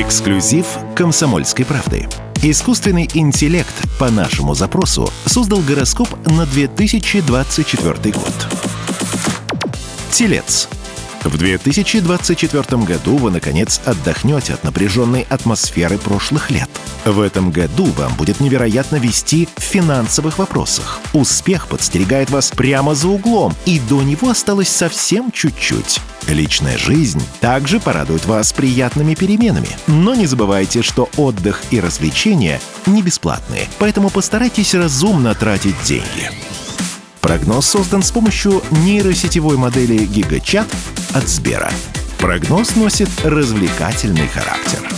Эксклюзив «Комсомольской правды». Искусственный интеллект по нашему запросу создал гороскоп на 2024 год. Телец. В 2024 году вы, наконец, отдохнете от напряженной атмосферы прошлых лет. В этом году вам будет невероятно вести в финансовых вопросах. Успех подстерегает вас прямо за углом, и до него осталось совсем чуть-чуть. Личная жизнь также порадует вас приятными переменами. Но не забывайте, что отдых и развлечения не бесплатные, поэтому постарайтесь разумно тратить деньги. Прогноз создан с помощью нейросетевой модели GigaChat от Сбера. Прогноз носит развлекательный характер.